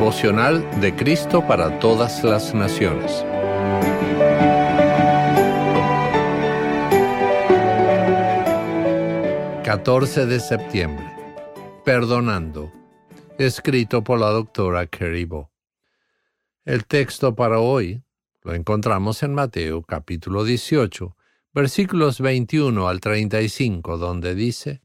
Devocional de Cristo para todas las naciones. ...14 de septiembre... ...Perdonando... ...escrito por la doctora Keribo. El texto para hoy... ...lo encontramos en Mateo capítulo 18... ...versículos 21 al 35... ...donde dice...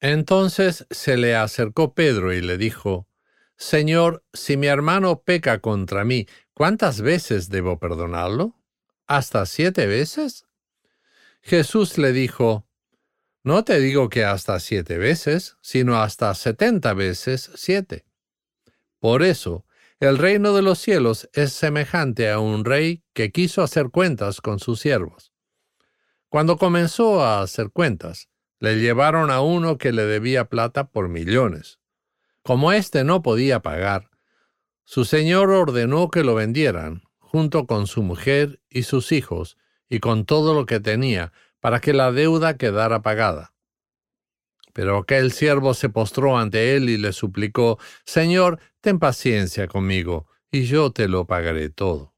Entonces se le acercó Pedro y le dijo, Señor, si mi hermano peca contra mí, ¿cuántas veces debo perdonarlo? ¿Hasta siete veces? Jesús le dijo, No te digo que hasta siete veces, sino hasta setenta veces siete. Por eso, el reino de los cielos es semejante a un rey que quiso hacer cuentas con sus siervos. Cuando comenzó a hacer cuentas, le llevaron a uno que le debía plata por millones. Como éste no podía pagar, su señor ordenó que lo vendieran, junto con su mujer y sus hijos, y con todo lo que tenía, para que la deuda quedara pagada. Pero aquel siervo se postró ante él y le suplicó, Señor, ten paciencia conmigo, y yo te lo pagaré todo.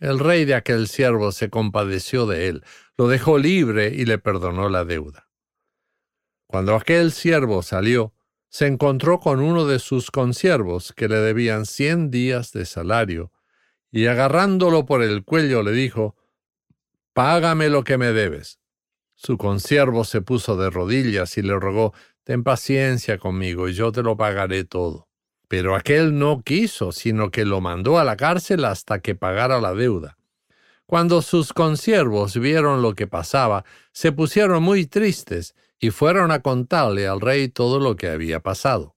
El rey de aquel siervo se compadeció de él, lo dejó libre y le perdonó la deuda. Cuando aquel siervo salió, se encontró con uno de sus consiervos que le debían cien días de salario, y agarrándolo por el cuello le dijo, Págame lo que me debes. Su consiervo se puso de rodillas y le rogó, Ten paciencia conmigo y yo te lo pagaré todo. Pero aquel no quiso, sino que lo mandó a la cárcel hasta que pagara la deuda. Cuando sus consiervos vieron lo que pasaba, se pusieron muy tristes y fueron a contarle al rey todo lo que había pasado.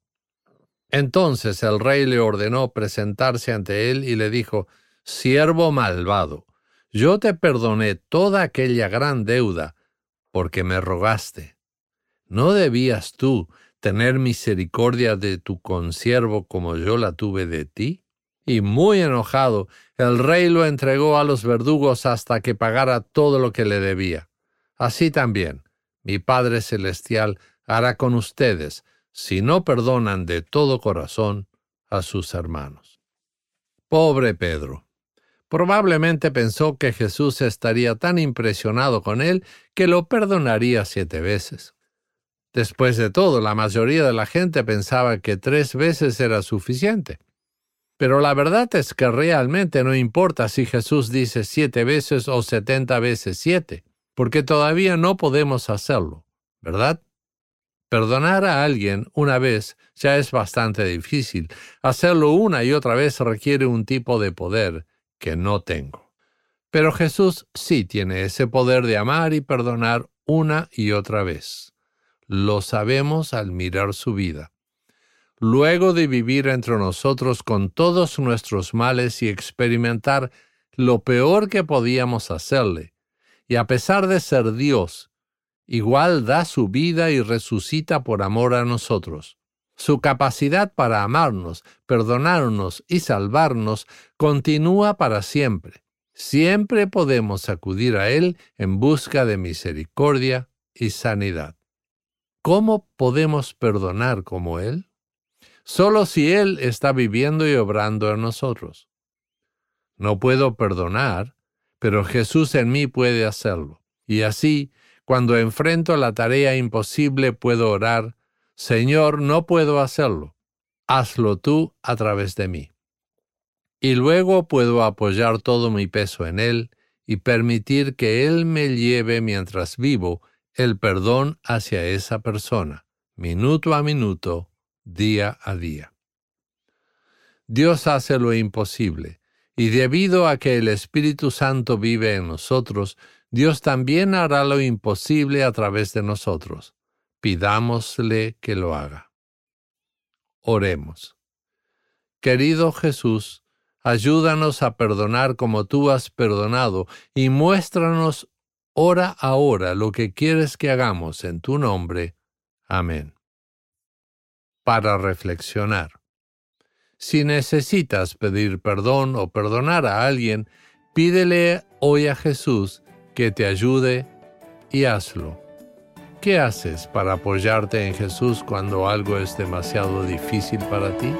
Entonces el rey le ordenó presentarse ante él y le dijo, Siervo malvado, yo te perdoné toda aquella gran deuda porque me rogaste. ¿No debías tú tener misericordia de tu consiervo como yo la tuve de ti? Y muy enojado, el rey lo entregó a los verdugos hasta que pagara todo lo que le debía. Así también, mi Padre Celestial hará con ustedes si no perdonan de todo corazón a sus hermanos. Pobre Pedro. Probablemente pensó que Jesús estaría tan impresionado con él que lo perdonaría siete veces. Después de todo, la mayoría de la gente pensaba que tres veces era suficiente. Pero la verdad es que realmente no importa si Jesús dice siete veces o setenta veces siete porque todavía no podemos hacerlo, ¿verdad? Perdonar a alguien una vez ya es bastante difícil. Hacerlo una y otra vez requiere un tipo de poder que no tengo. Pero Jesús sí tiene ese poder de amar y perdonar una y otra vez. Lo sabemos al mirar su vida. Luego de vivir entre nosotros con todos nuestros males y experimentar lo peor que podíamos hacerle, y a pesar de ser Dios, igual da su vida y resucita por amor a nosotros. Su capacidad para amarnos, perdonarnos y salvarnos continúa para siempre. Siempre podemos acudir a Él en busca de misericordia y sanidad. ¿Cómo podemos perdonar como Él? Solo si Él está viviendo y obrando en nosotros. No puedo perdonar pero Jesús en mí puede hacerlo. Y así, cuando enfrento la tarea imposible, puedo orar, Señor, no puedo hacerlo, hazlo tú a través de mí. Y luego puedo apoyar todo mi peso en Él y permitir que Él me lleve mientras vivo el perdón hacia esa persona, minuto a minuto, día a día. Dios hace lo imposible y debido a que el Espíritu Santo vive en nosotros, Dios también hará lo imposible a través de nosotros. Pidámosle que lo haga. Oremos. Querido Jesús, ayúdanos a perdonar como tú has perdonado y muéstranos hora a hora lo que quieres que hagamos en tu nombre. Amén. Para reflexionar. Si necesitas pedir perdón o perdonar a alguien, pídele hoy a Jesús que te ayude y hazlo. ¿Qué haces para apoyarte en Jesús cuando algo es demasiado difícil para ti?